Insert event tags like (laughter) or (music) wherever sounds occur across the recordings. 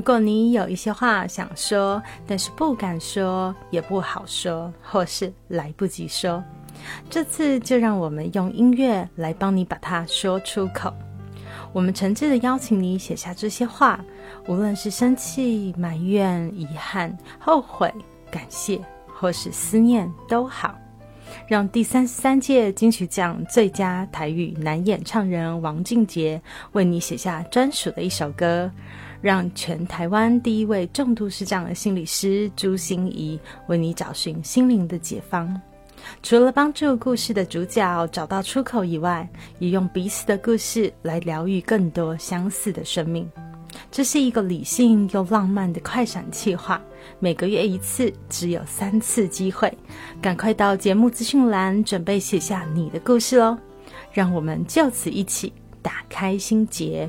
如果你有一些话想说，但是不敢说，也不好说，或是来不及说，这次就让我们用音乐来帮你把它说出口。我们诚挚的邀请你写下这些话，无论是生气、埋怨、遗憾、后悔、感谢，或是思念都好。让第三十三届金曲奖最佳台语男演唱人王俊杰为你写下专属的一首歌，让全台湾第一位重度失障的心理师朱心怡为你找寻心灵的解放。除了帮助故事的主角找到出口以外，也用彼此的故事来疗愈更多相似的生命。这是一个理性又浪漫的快闪计划，每个月一次，只有三次机会，赶快到节目资讯栏准备写下你的故事喽！让我们就此一起打开心结。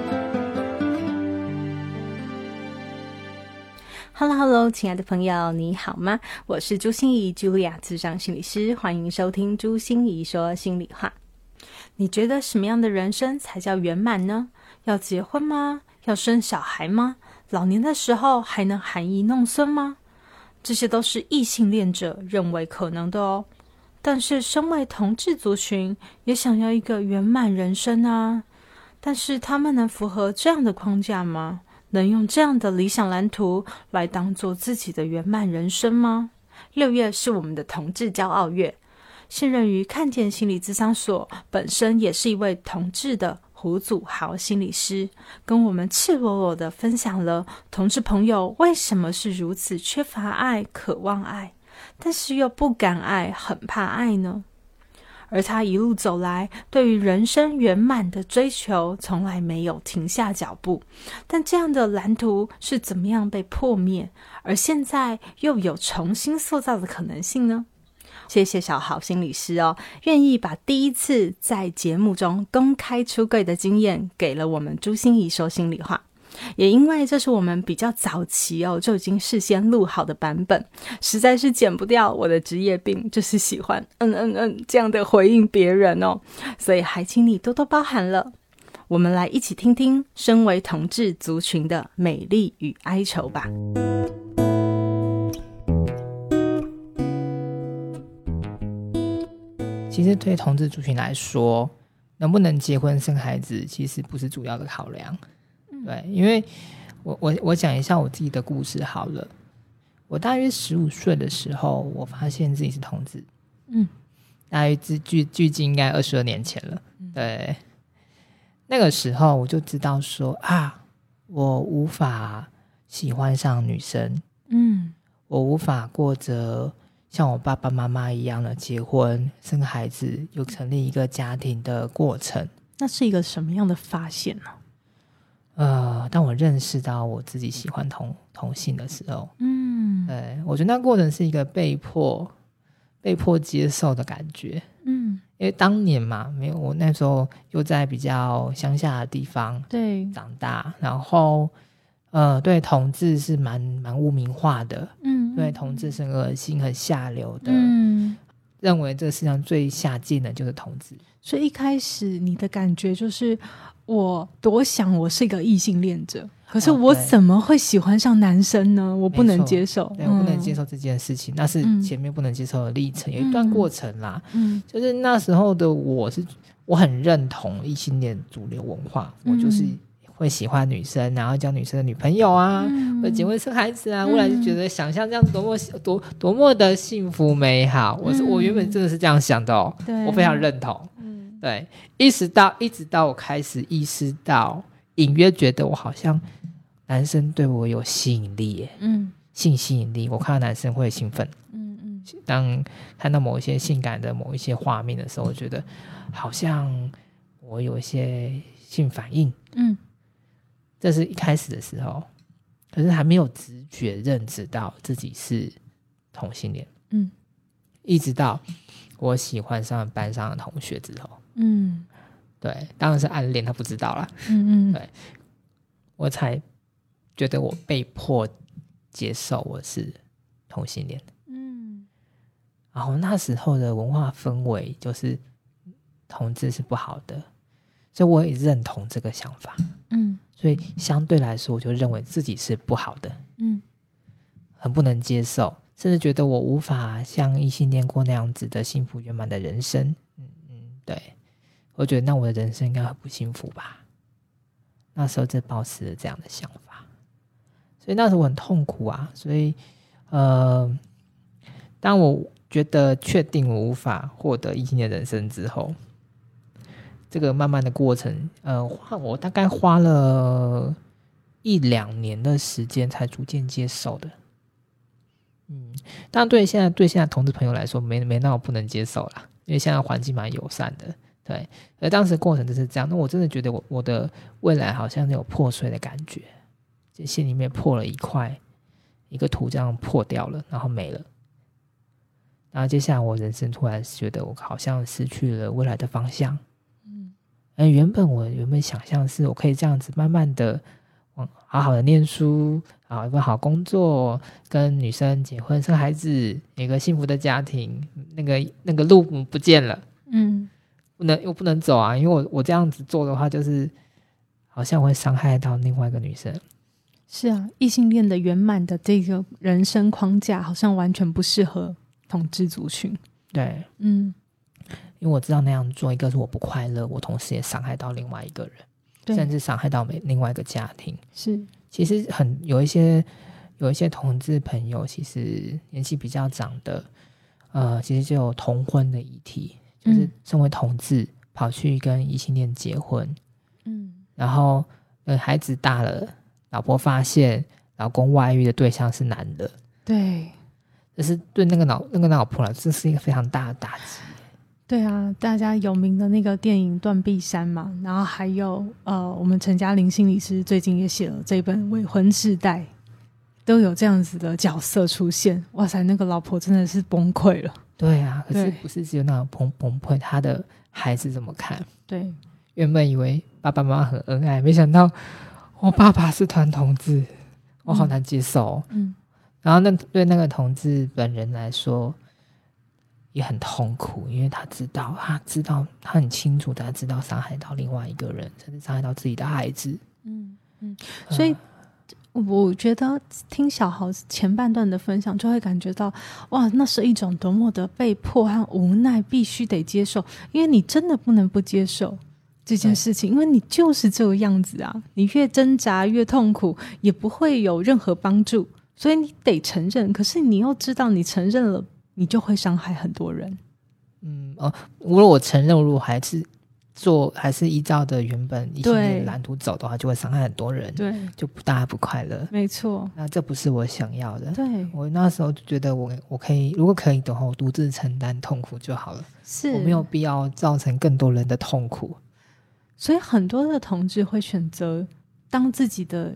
Hello，Hello，亲爱的朋友，你好吗？我是朱心怡，Julia，智商心理师，欢迎收听朱心怡说心里话。你觉得什么样的人生才叫圆满呢？要结婚吗？要生小孩吗？老年的时候还能含饴弄孙吗？这些都是异性恋者认为可能的哦。但是身为同志族群，也想要一个圆满人生啊。但是他们能符合这样的框架吗？能用这样的理想蓝图来当做自己的圆满人生吗？六月是我们的同志骄傲月。现任于看见心理咨商所，本身也是一位同志的胡祖豪心理师，跟我们赤裸裸的分享了同志朋友为什么是如此缺乏爱、渴望爱，但是又不敢爱、很怕爱呢？而他一路走来，对于人生圆满的追求，从来没有停下脚步。但这样的蓝图是怎么样被破灭，而现在又有重新塑造的可能性呢？谢谢小好心理师哦，愿意把第一次在节目中公开出柜的经验给了我们朱心怡说心里话。也因为这是我们比较早期哦就已经事先录好的版本，实在是剪不掉我的职业病，就是喜欢 (laughs) 嗯嗯嗯这样的回应别人哦，所以还请你多多包涵了。我们来一起听听身为同志族群的美丽与哀愁吧。其实对同志族群来说，能不能结婚生孩子，其实不是主要的考量。对，因为我我我讲一下我自己的故事好了。我大约十五岁的时候，我发现自己是同志。嗯，大约距距距今应该二十二年前了。对，那个时候我就知道说啊，我无法喜欢上女生。嗯，我无法过着。像我爸爸妈妈一样的结婚、生孩子、又成立一个家庭的过程，那是一个什么样的发现呢？呃，当我认识到我自己喜欢同同性的时候，嗯，对我觉得那过程是一个被迫、被迫接受的感觉，嗯，因为当年嘛，没有我那时候又在比较乡下的地方对。长大，然后。呃，对，同志是蛮蛮污名化的，嗯，对，同志是恶心、很下流的，嗯，认为这世上最下贱的就是同志。所以一开始你的感觉就是，我多想我是一个异性恋者，可是我怎么会喜欢上男生呢？我不能接受，对我不能接受这件事情，那是前面不能接受的历程，有一段过程啦。嗯，就是那时候的我是我很认同异性恋主流文化，我就是。会喜欢女生，然后交女生的女朋友啊，结婚生孩子啊，未来就觉得想象这样多么多多么的幸福美好。我是我原本真的是这样想的哦，我非常认同。嗯，对，一直到一直到我开始意识到，隐约觉得我好像男生对我有吸引力，嗯，性吸引力，我看到男生会兴奋，嗯嗯，当看到某一些性感的某一些画面的时候，我觉得好像我有一些性反应，嗯。这是一开始的时候，可是还没有直觉认知到自己是同性恋。嗯，一直到我喜欢上班上的同学之后，嗯，对，当然是暗恋，他不知道啦。嗯嗯，对，我才觉得我被迫接受我是同性恋。嗯，然后那时候的文化氛围就是同志是不好的。所以我也认同这个想法，嗯，所以相对来说，我就认为自己是不好的，嗯，很不能接受，甚至觉得我无法像异性恋过那样子的幸福圆满的人生，嗯嗯，对，我觉得那我的人生应该很不幸福吧。那时候就保持了这样的想法，所以那时候我很痛苦啊。所以，呃，当我觉得确定我无法获得异性的人生之后。这个慢慢的过程，呃，花我大概花了一两年的时间才逐渐接受的。嗯，但对现在对现在同志朋友来说，没没那么不能接受啦，因为现在环境蛮友善的，对。而当时过程就是这样，那我真的觉得我我的未来好像有破碎的感觉，就心里面破了一块，一个图这样破掉了，然后没了。然后接下来我人生突然觉得我好像失去了未来的方向。那原本我原本想象是我可以这样子慢慢的，嗯，好好的念书，啊一份好工作，跟女生结婚生孩子，一个幸福的家庭，那个那个路不见了，嗯，不能又不能走啊，因为我我这样子做的话，就是好像会伤害到另外一个女生。是啊，异性恋的圆满的这个人生框架，好像完全不适合统治族群。对，嗯。因为我知道那样做，一个是我不快乐，我同时也伤害到另外一个人，甚至伤害到每另外一个家庭。是，其实很有一些有一些同志朋友，其实年纪比较长的，呃，其实就有同婚的议题，就是身为同志跑去跟异性恋结婚，嗯，然后呃孩子大了，老婆发现老公外遇的对象是男的，对，这是对那个老那个老婆来，这是一个非常大的打击。对啊，大家有名的那个电影《断臂山》嘛，然后还有呃，我们陈嘉玲心理师最近也写了这本《未婚世代》，都有这样子的角色出现。哇塞，那个老婆真的是崩溃了。对啊，可是不是只有那种崩崩溃，他的孩子怎么看？对，原本以为爸爸妈妈很恩爱，没想到我爸爸是团同志，我好难接受。嗯，然后那对那个同志本人来说。也很痛苦，因为他知道，他知道，他很清楚，他知道伤害到另外一个人，甚至伤害到自己的孩子。嗯嗯，所以我觉得听小豪前半段的分享，就会感觉到，哇，那是一种多么的被迫和无奈，必须得接受，因为你真的不能不接受这件事情，因为你就是这个样子啊，你越挣扎越痛苦，也不会有任何帮助，所以你得承认。可是你又知道，你承认了。你就会伤害很多人。嗯哦，如果我承认，如果还是做，还是依照的原本一些蓝图走的话，就会伤害很多人。对，就不大家不快乐。没错，那这不是我想要的。对，我那时候就觉得，我我可以，如果可以的话，我独自承担痛苦就好了。是我没有必要造成更多人的痛苦。所以很多的同志会选择当自己的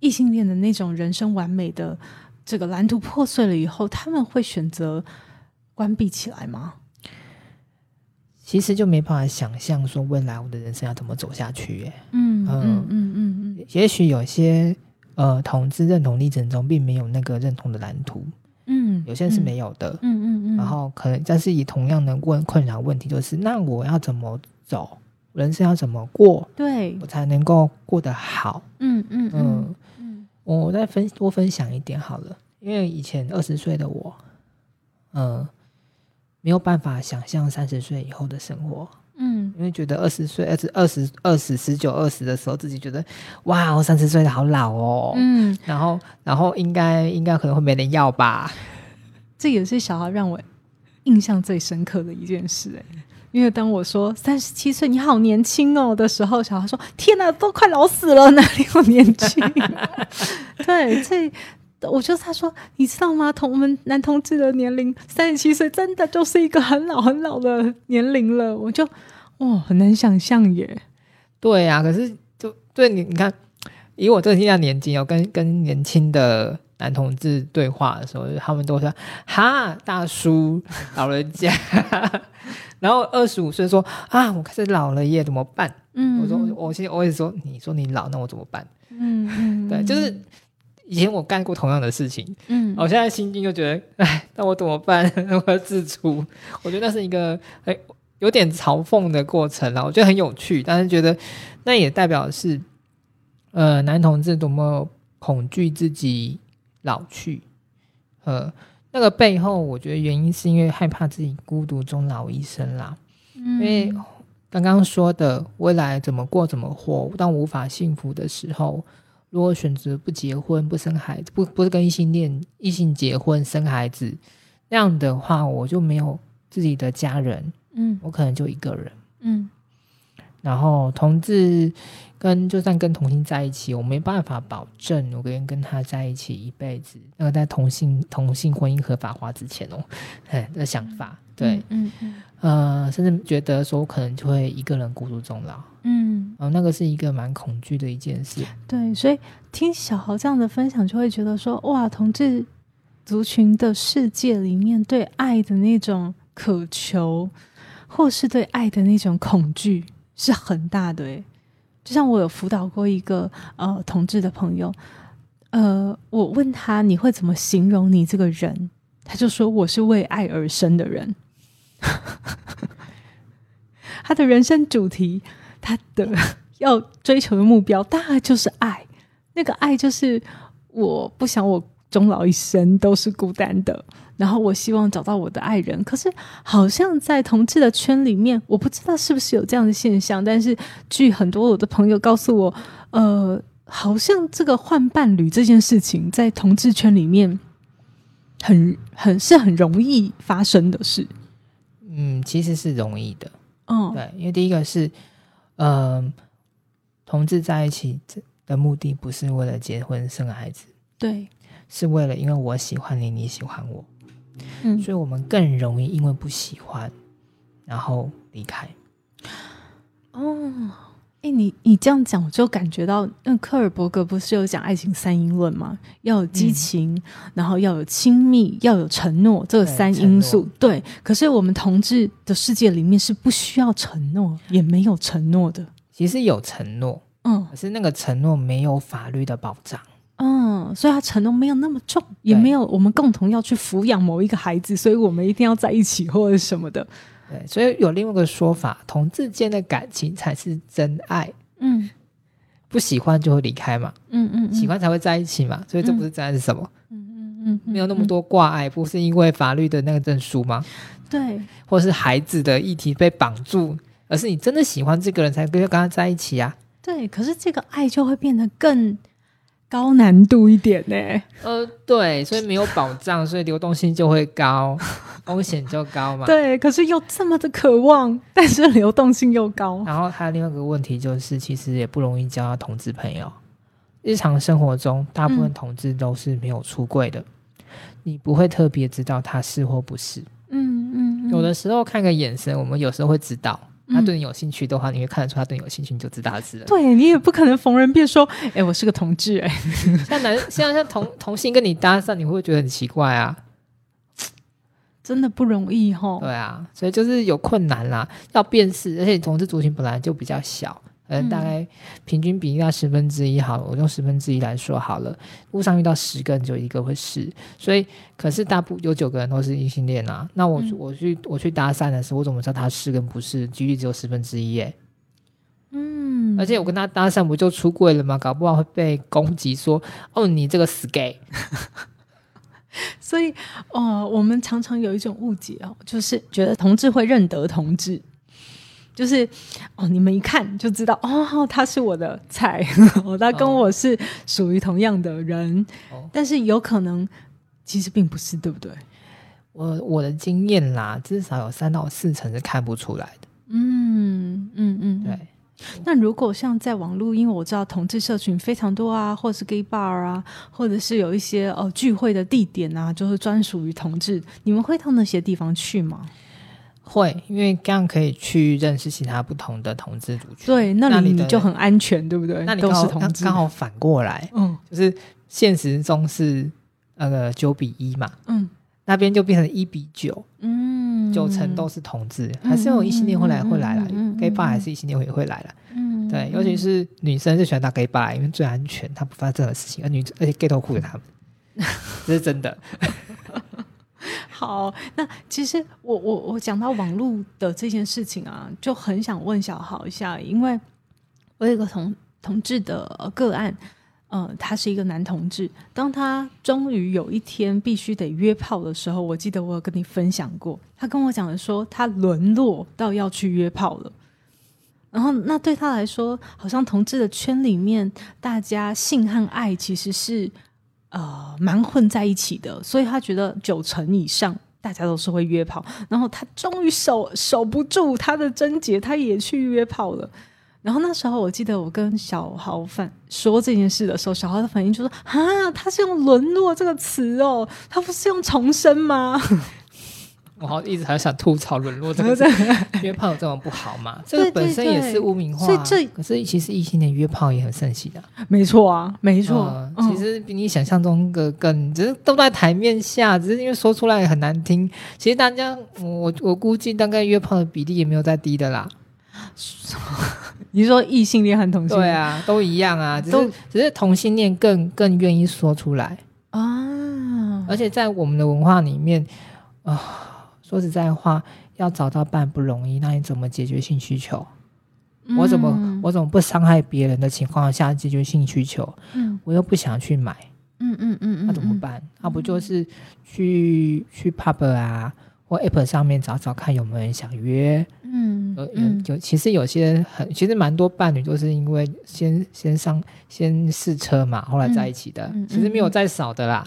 异性恋的那种人生完美的。这个蓝图破碎了以后，他们会选择关闭起来吗？其实就没办法想象说未来我的人生要怎么走下去。耶。嗯嗯嗯嗯嗯，也许有些呃同志认同历程中并没有那个认同的蓝图。嗯，有些人是没有的。嗯嗯嗯。然后可能但是以同样的问困扰问题，就是那我要怎么走？人生要怎么过？对我才能够过得好？嗯嗯嗯。我再分多分享一点好了，因为以前二十岁的我，嗯，没有办法想象三十岁以后的生活，嗯，因为觉得二十岁、二十二十二十十九二十的时候，自己觉得哇，我三十岁的好老哦，嗯，然后然后应该应该可能会没人要吧，这也是小孩让我印象最深刻的一件事，哎。因为当我说三十七岁你好年轻哦的时候，小孩说：“天哪，都快老死了，哪里有年轻？” (laughs) 对，这我就他说：“你知道吗？同我们男同志的年龄三十七岁，真的就是一个很老很老的年龄了。”我就哇，很难想象耶。对呀，可是就对你，你看。以我这个样年纪哦，跟跟年轻的男同志对话的时候，他们都说哈大叔老人家，(laughs) 然后二十五岁说啊，我开始老了耶，怎么办？嗯，我说我现在我也说，你说你老，那我怎么办？嗯嗯，对，就是以前我干过同样的事情，嗯，我现在心境就觉得，哎，那我怎么办？(laughs) 我要自处。我觉得那是一个哎有点嘲讽的过程啦，我觉得很有趣，但是觉得那也代表是，呃，男同志多么恐惧自己老去，呃，那个背后，我觉得原因是因为害怕自己孤独终老一生啦，因为。刚刚说的未来怎么过怎么活，当无法幸福的时候，如果选择不结婚不生孩子，不不是跟异性恋异性结婚生孩子，那样的话，我就没有自己的家人，嗯，我可能就一个人，嗯，然后同志跟就算跟同性在一起，我没办法保证我跟跟他在一起一辈子。那个在同性同性婚姻合法化之前哦，哎 (laughs) 的想法。对，嗯嗯，呃，甚至觉得说我可能就会一个人孤独终老，嗯，哦，那个是一个蛮恐惧的一件事。对，所以听小豪这样的分享，就会觉得说，哇，同志族群的世界里面对爱的那种渴求，或是对爱的那种恐惧是很大的。诶，就像我有辅导过一个呃同志的朋友，呃，我问他你会怎么形容你这个人，他就说我是为爱而生的人。(laughs) 他的人生主题，他的 (laughs) 要追求的目标，大概就是爱。那个爱就是，我不想我终老一生都是孤单的，然后我希望找到我的爱人。可是，好像在同志的圈里面，我不知道是不是有这样的现象。但是，据很多我的朋友告诉我，呃，好像这个换伴侣这件事情，在同志圈里面，很很是很容易发生的事。嗯，其实是容易的。嗯，对，因为第一个是，嗯，同志在一起的目的不是为了结婚生孩子，对，是为了因为我喜欢你，你喜欢我，嗯，所以我们更容易因为不喜欢，然后离开。哦。哎，你你这样讲，我就感觉到，那科尔伯格不是有讲爱情三因论吗？要有激情，然后要有亲密，要有承诺，这三因素。对，可是我们同志的世界里面是不需要承诺，也没有承诺的。其实有承诺，嗯，可是那个承诺没有法律的保障，嗯，所以他承诺没有那么重，也没有我们共同要去抚养某一个孩子，所以我们一定要在一起或者什么的。对，所以有另外一个说法，同志间的感情才是真爱。嗯，不喜欢就会离开嘛。嗯嗯，喜欢才会在一起嘛。所以这不是真爱是什么？嗯嗯嗯，没有那么多挂碍，不是因为法律的那个证书吗？对，或是孩子的议题被绑住，而是你真的喜欢这个人才跟跟他在一起啊。对，可是这个爱就会变得更。高难度一点呢？呃，对，所以没有保障，所以流动性就会高，(laughs) 风险就高嘛。对，可是又这么的渴望，但是流动性又高。然后还有另外一个问题就是，其实也不容易交到同志朋友。日常生活中，大部分同志都是没有出柜的，你不会特别知道他是或不是。嗯嗯，有的时候看个眼神，我们有时候会知道。他对你有兴趣的话，你会看得出他对你有兴趣，你就知道他是。对你也不可能逢人便说：“哎，我是个同志。”哎，(laughs) 像男，像像同同性跟你搭讪，你会不会觉得很奇怪啊？真的不容易哦。对啊，所以就是有困难啦，要辨识，而且同志族群本来就比较小。嗯，大概平均比例到十分之一好了，我用十分之一来说好了。路上遇到十个人，就一个会是，所以可是大部有九个人都是异性恋啊。那我我去我去搭讪的时候，我怎么知道他是跟不是？几率只有十分之一耶。嗯，而且我跟他搭讪不就出柜了吗？搞不好会被攻击说哦，你这个死 gay。(laughs) 所以哦，我们常常有一种误解哦，就是觉得同志会认得同志。就是哦，你们一看就知道哦，他是我的菜，(laughs) 他跟我是属于同样的人，但是有可能其实并不是，对不对？我我的经验啦，至少有三到四成是看不出来的。嗯嗯嗯，对。那如果像在网络，因为我知道同志社群非常多啊，或是 gay bar 啊，或者是有一些呃聚会的地点啊，就是专属于同志，你们会到那些地方去吗？会，因为这样可以去认识其他不同的同志族群。对，那里你就很安全，对不对？那你都是同志，刚好反过来，嗯，就是现实中是那个九比一嘛，嗯，那边就变成一比九，嗯，九成都是同志，还是有异性恋会来会来了，gay bar 还是异性恋也会来了，嗯，对，尤其是女生是喜欢打 gay bar，因为最安全，他不发生任何事情，而女而且 gay 都护着他们，(laughs) 这是真的。好，(laughs) 那其实我我我讲到网络的这件事情啊，就很想问小豪一下，因为我有一个同同志的个案，呃，他是一个男同志，当他终于有一天必须得约炮的时候，我记得我有跟你分享过，他跟我讲的说，他沦落到要去约炮了，然后那对他来说，好像同志的圈里面，大家性和爱其实是。呃，蛮混在一起的，所以他觉得九成以上大家都是会约炮，然后他终于守守不住他的贞洁，他也去约炮了。然后那时候我记得我跟小豪反说这件事的时候，小豪的反应就说：“啊，他是用沦落这个词哦，他不是用重生吗？”我好一直还想吐槽沦落这个 (laughs) 约炮有这么不好吗？(laughs) 这个本身也是污名化。所以这可是其实异性恋约炮也很盛行的。没错啊，没错。其实比你想象中的更，只是都在台面下，只是因为说出来很难听。其实大家，我我估计大概约炮的比例也没有再低的啦。(laughs) 你说异性恋和同性恋？对啊，都一样啊，只是只是同性恋更更愿意说出来啊。而且在我们的文化里面啊。说实在话，要找到伴不容易。那你怎么解决性需求？我怎么我怎么不伤害别人的情况下解决性需求？嗯，我又不想去买。嗯嗯嗯那怎么办？那不就是去去 pub 啊，或 app 上面找找看有没有人想约？嗯有，有其实有些很其实蛮多伴侣都是因为先先上先试车嘛，后来在一起的。其实没有再少的啦。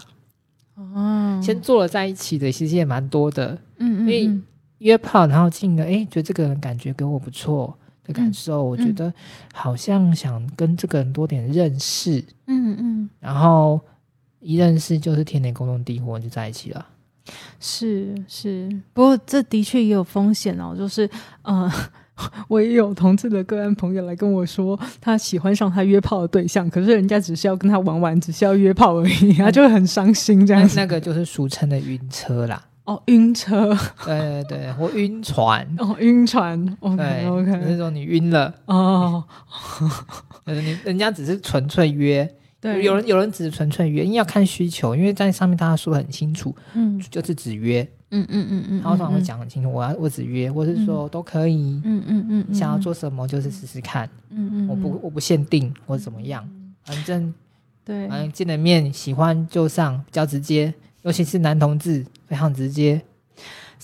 哦，先做了在一起的，其实也蛮多的。嗯嗯，因为约炮，然后进了，哎，觉得这个人感觉给我不错的感受，我觉得好像想跟这个人多点认识。嗯嗯，然后一认识就是天雷勾动地火，就在一起了。是是，不过这的确也有风险哦，就是呃。(laughs) 我也有同志的个案朋友来跟我说，他喜欢上他约炮的对象，可是人家只是要跟他玩玩，只是要约炮而已，他就很伤心。这样子，那个就是俗称的晕车啦。哦，晕车，对对对，或晕船。哦，晕船。OK OK，那种你晕了哦，你人家只是纯粹约。对，有人有人只是纯粹约，因为要看需求，因为在上面大家说的很清楚，嗯，就是只约。嗯嗯嗯嗯，他通常会讲很清楚，我要我只约，或是说都可以，嗯嗯嗯，想要做什么就是试试看，嗯嗯，我不我不限定或怎么样，反正对，反正见了面喜欢就上，比较直接，尤其是男同志非常直接。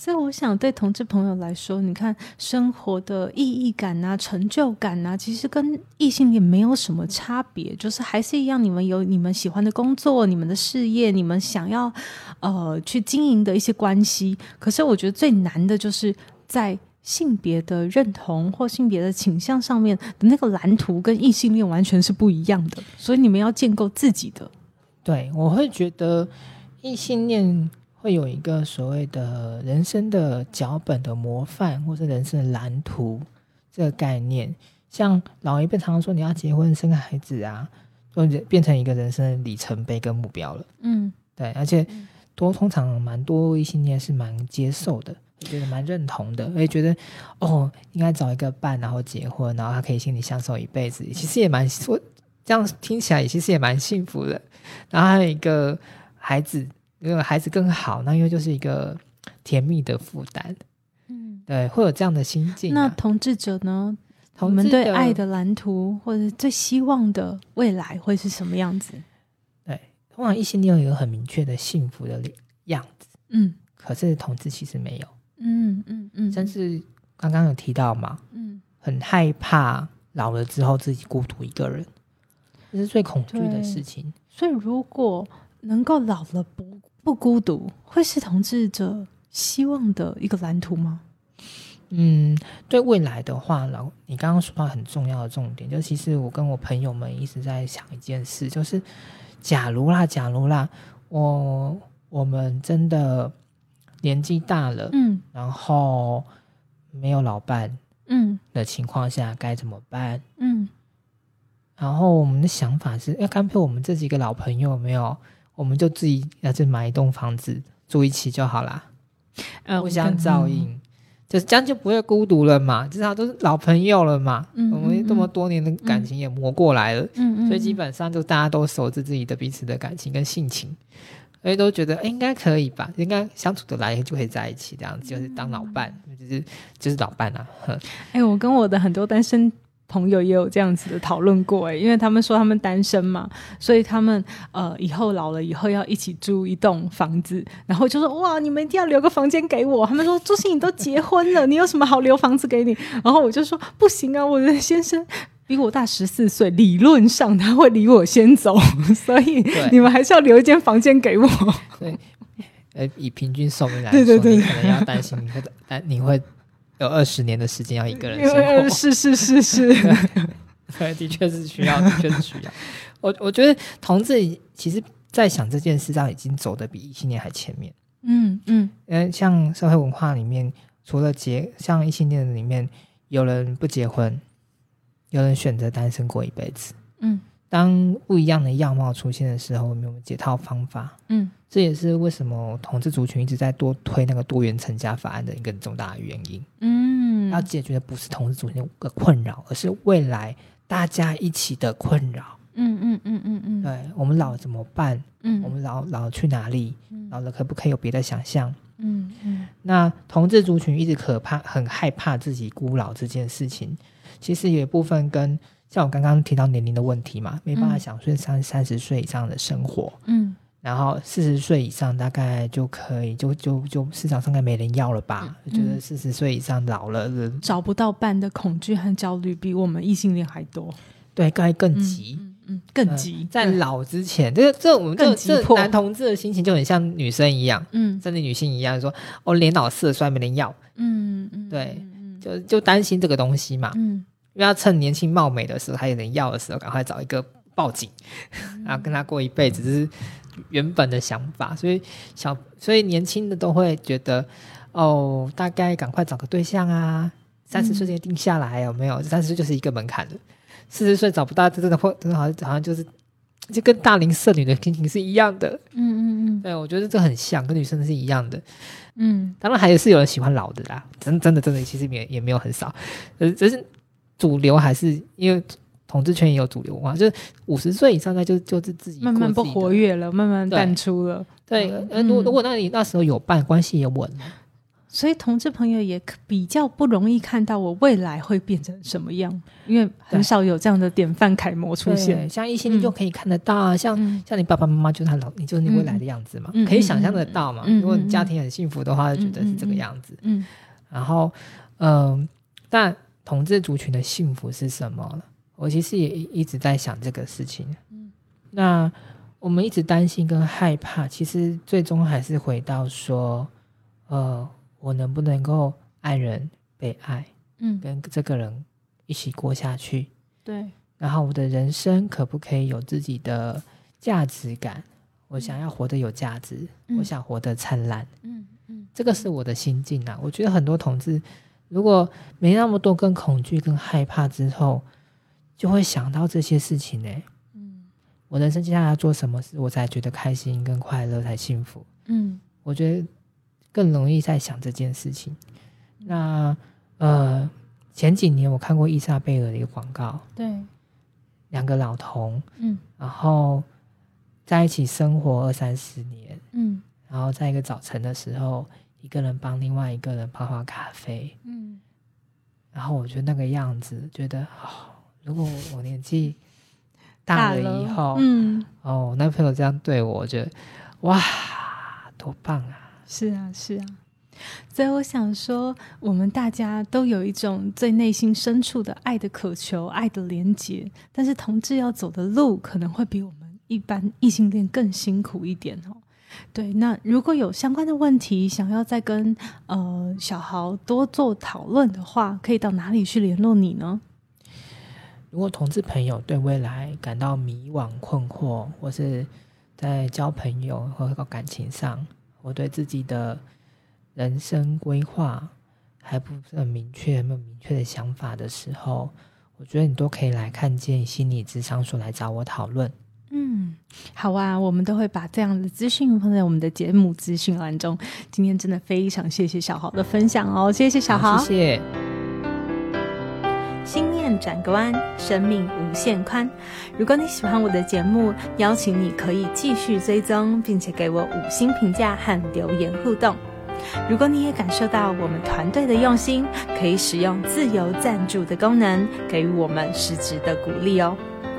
所以我想，对同志朋友来说，你看生活的意义感啊、成就感啊，其实跟异性恋没有什么差别，就是还是一样，你们有你们喜欢的工作、你们的事业、你们想要呃去经营的一些关系。可是我觉得最难的就是在性别的认同或性别的倾向上面的那个蓝图，跟异性恋完全是不一样的。所以你们要建构自己的。对，我会觉得异性恋。会有一个所谓的人生的脚本的模范，或是人生的蓝图这个概念。像老一辈常常说，你要结婚生个孩子啊，就变成一个人生的里程碑跟目标了。嗯，对，而且多通常蛮多异性恋是蛮接受的，觉得蛮认同的，也觉得哦，应该找一个伴，然后结婚，然后他可以心里相守一辈子。其实也蛮说这样听起来，也其实也蛮幸福的。然后还有一个孩子。因为孩子更好，那因为就是一个甜蜜的负担，嗯，对，会有这样的心境。那同志者呢？我们对爱的蓝图或者最希望的未来会是什么样子？对，通常异性恋有一个很明确的幸福的样子，嗯，可是同志其实没有，嗯嗯嗯，甚至刚刚有提到嘛，嗯，很害怕老了之后自己孤独一个人，这是最恐惧的事情。所以如果能够老了不不孤独，会是同志者希望的一个蓝图吗？嗯，对未来的话，老你刚刚说到很重要的重点，就其实我跟我朋友们一直在想一件事，就是假如啦，假如啦，我我们真的年纪大了，嗯，然后没有老伴，嗯的情况下该怎么办？嗯，然后我们的想法是，要干脆我们这几个老朋友没有，我们就自己要去买一栋房子住一起就好啦，互相照应。就是这样就不会孤独了嘛，至少都是老朋友了嘛。嗯，我们这么多年的感情也磨过来了。嗯嗯，所以基本上就大家都熟知自己的彼此的感情跟性情，所以都觉得应该可以吧，应该相处的来就可以在一起这样子，就是当老伴，就是就是老伴啊。哎，我跟我的很多单身。朋友也有这样子的讨论过哎，因为他们说他们单身嘛，所以他们呃以后老了以后要一起租一栋房子，然后就说哇，你们一定要留个房间给我。他们说朱心你都结婚了，你有什么好留房子给你？然后我就说不行啊，我的先生比我大十四岁，理论上他会离我先走，(laughs) 所以你们还是要留一间房间给我。对，呃，以平均寿命来说，你可能要担心你会担你会。有二十年的时间要一个人生活，是是是是，(laughs) 对，的确是需要，的确是需要。我我觉得同志其实，在想这件事上，已经走的比异性恋还前面。嗯嗯，嗯，像社会文化里面，除了结，像异性恋里面，有人不结婚，有人选择单身过一辈子。嗯。当不一样的样貌出现的时候，我们有解套方法。嗯，这也是为什么同志族群一直在多推那个多元成家法案的一个重大的原因。嗯，要解决的不是同志族群的困扰，而是未来大家一起的困扰。嗯嗯嗯嗯嗯，对我们老怎么办？嗯，我们老老去哪里？老了可不可以有别的想象？嗯嗯，那同志族群一直可怕，很害怕自己孤老这件事情，其实有一部分跟。像我刚刚提到年龄的问题嘛，没办法享受三三十岁以上的生活，嗯，然后四十岁以上大概就可以，就就就市场上该没人要了吧？觉得四十岁以上老了，找不到伴的恐惧和焦虑比我们异性恋还多，对，该更急，嗯，更急，在老之前，这这我们这这男同志的心情就很像女生一样，嗯，甚至女性一样，说哦，年老色衰没人要，嗯嗯，对，就就担心这个东西嘛，嗯。因为要趁年轻貌美的时候，还有人要的时候，赶快找一个报警，然后跟他过一辈子，这是原本的想法。所以小，所以年轻的都会觉得，哦，大概赶快找个对象啊，三十岁就定下来，有没有？三十岁就是一个门槛了。四十岁找不到，真的会，真的好像好像就是，就跟大龄剩女的心情是一样的。嗯嗯嗯，对，我觉得这很像，跟女生是一样的。嗯，当然还是有人喜欢老的啦，真真的真的，其实也也没有很少，呃，只是。主流还是因为统治圈也有主流嘛，就是五十岁以上那就就是自己慢慢不活跃了，慢慢淡出了。对，呃，如果如果那你那时候有伴，关系也稳了，所以同志朋友也比较不容易看到我未来会变成什么样，因为很少有这样的典范楷模出现。像一些你就可以看得到啊，像像你爸爸妈妈就是他老，你就是你未来的样子嘛，可以想象得到嘛。如果你家庭很幸福的话，就觉得是这个样子。嗯，然后嗯，但。同志族群的幸福是什么？我其实也一直在想这个事情。嗯，那我们一直担心跟害怕，其实最终还是回到说，呃，我能不能够爱人被爱？嗯，跟这个人一起过下去。对。然后我的人生可不可以有自己的价值感？我想要活得有价值，我想活得灿烂。嗯嗯，这个是我的心境啊。我觉得很多同志。如果没那么多跟恐惧、跟害怕之后，就会想到这些事情呢。嗯，我人生接下来要做什么事，我才觉得开心、跟快乐、才幸福。嗯，我觉得更容易在想这件事情。那呃，前几年我看过伊莎贝尔的一个广告，对，两个老同，嗯，然后在一起生活二三十年，嗯，然后在一个早晨的时候。一个人帮另外一个人泡泡咖啡，嗯，然后我觉得那个样子，觉得哦，如果我年纪大了以后，嗯，哦，男朋友这样对我，我觉得哇，多棒啊！是啊，是啊，所以我想说，我们大家都有一种最内心深处的爱的渴求、爱的连结，但是同志要走的路，可能会比我们一般异性恋更辛苦一点哦。对，那如果有相关的问题，想要再跟呃小豪多做讨论的话，可以到哪里去联络你呢？如果同志朋友对未来感到迷惘困惑，或是在交朋友和感情上，或对自己的人生规划还不是很明确、没有明确的想法的时候，我觉得你都可以来看见心理智商所来找我讨论。嗯，好啊，我们都会把这样的资讯放在我们的节目资讯栏中。今天真的非常谢谢小豪的分享哦，谢谢小豪，谢谢。心念转个弯，生命无限宽。如果你喜欢我的节目，邀请你可以继续追踪，并且给我五星评价和留言互动。如果你也感受到我们团队的用心，可以使用自由赞助的功能，给予我们实质的鼓励哦。